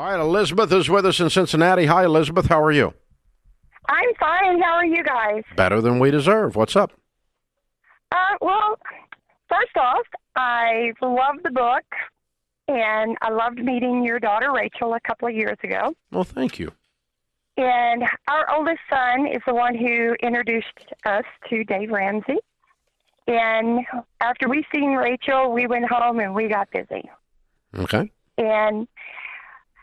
All right, Elizabeth is with us in Cincinnati. Hi, Elizabeth. How are you? I'm fine. How are you guys? Better than we deserve. What's up? Uh, well, first off, I love the book, and I loved meeting your daughter Rachel a couple of years ago. Well, thank you. And our oldest son is the one who introduced us to Dave Ramsey. And after we seen Rachel, we went home and we got busy. Okay. And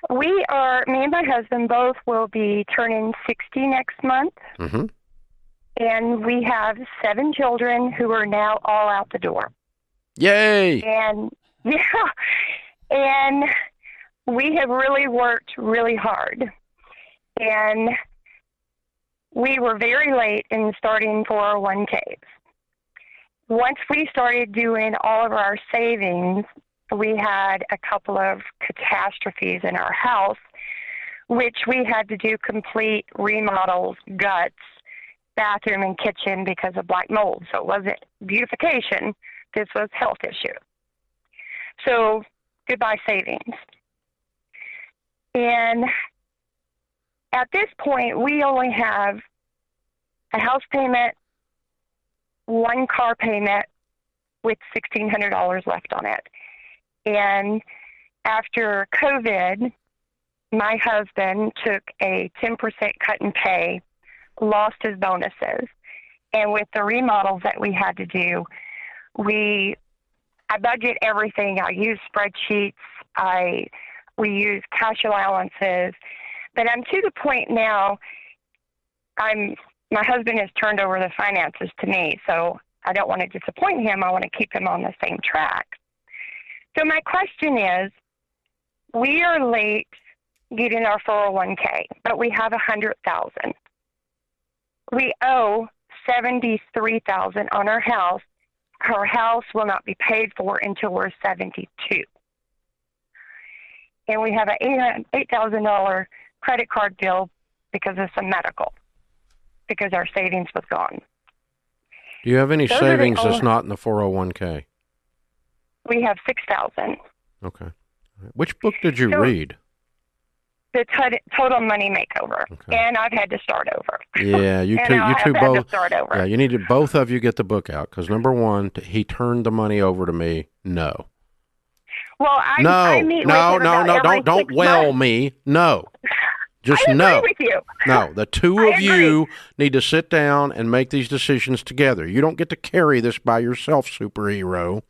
we are, me and my husband both will be turning 60 next month. Mm-hmm. And we have seven children who are now all out the door. Yay! And yeah, and we have really worked really hard. And we were very late in starting 401ks. Once we started doing all of our savings, we had a couple of catastrophes in our house, which we had to do complete remodels, guts, bathroom and kitchen because of black mold. So it wasn't beautification. This was health issue. So goodbye savings. And at this point, we only have a house payment, one car payment with $1,600 left on it. And after COVID, my husband took a 10% cut in pay, lost his bonuses. And with the remodels that we had to do, we I budget everything. I use spreadsheets. I we use cash allowances. But I'm to the point now I'm my husband has turned over the finances to me, so I don't want to disappoint him. I want to keep him on the same track. So my question is, we are late getting our 401k, but we have a hundred thousand. We owe seventy-three thousand on our house. Our house will not be paid for until we're seventy-two, and we have a eight thousand dollar credit card bill because of some medical, because our savings was gone. Do you have any Those savings that's not in the 401k? We have six thousand. Okay. Which book did you So- read? The tot- total money makeover, Okay. and I've had to start over. Yeah, you two, you two both. start over. Yeah, you need to both of you get the book out because number one, he turned the money over to me. No, Well, I, no, I no, no, no! Don't don't well months. me. No, just no. with you. No, the two of you need to sit down and make these decisions together. You don't get to carry this by yourself, superhero.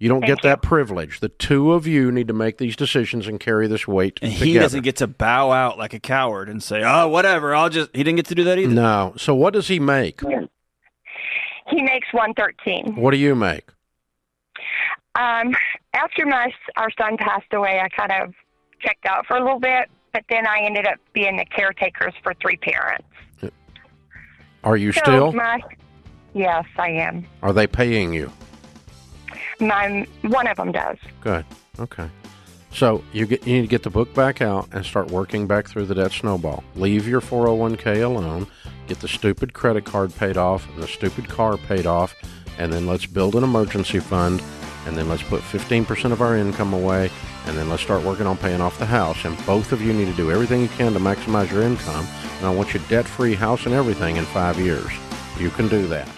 You don't Thank get that privilege. The two of you need to make these decisions and carry this weight And together. he doesn't get to bow out like a coward and say, "Oh, whatever. I'll just." He didn't get to do that either. No. So what does he make? He makes one thirteen. What do you make? Um, after my our son passed away, I kind of checked out for a little bit, but then I ended up being the caretakers for three parents. Are you So still? my yes, I am. Are they paying you? My one of them does. Good. Okay. So you get you need to get the book back out and start working back through the debt snowball. Leave your 401k alone. Get the stupid credit card paid off and the stupid car paid off, and then let's build an emergency fund, and then let's put 15% of our income away, and then let's start working on paying off the house. And both of you need to do everything you can to maximize your income. And I want you debt-free house and everything in five years. You can do that.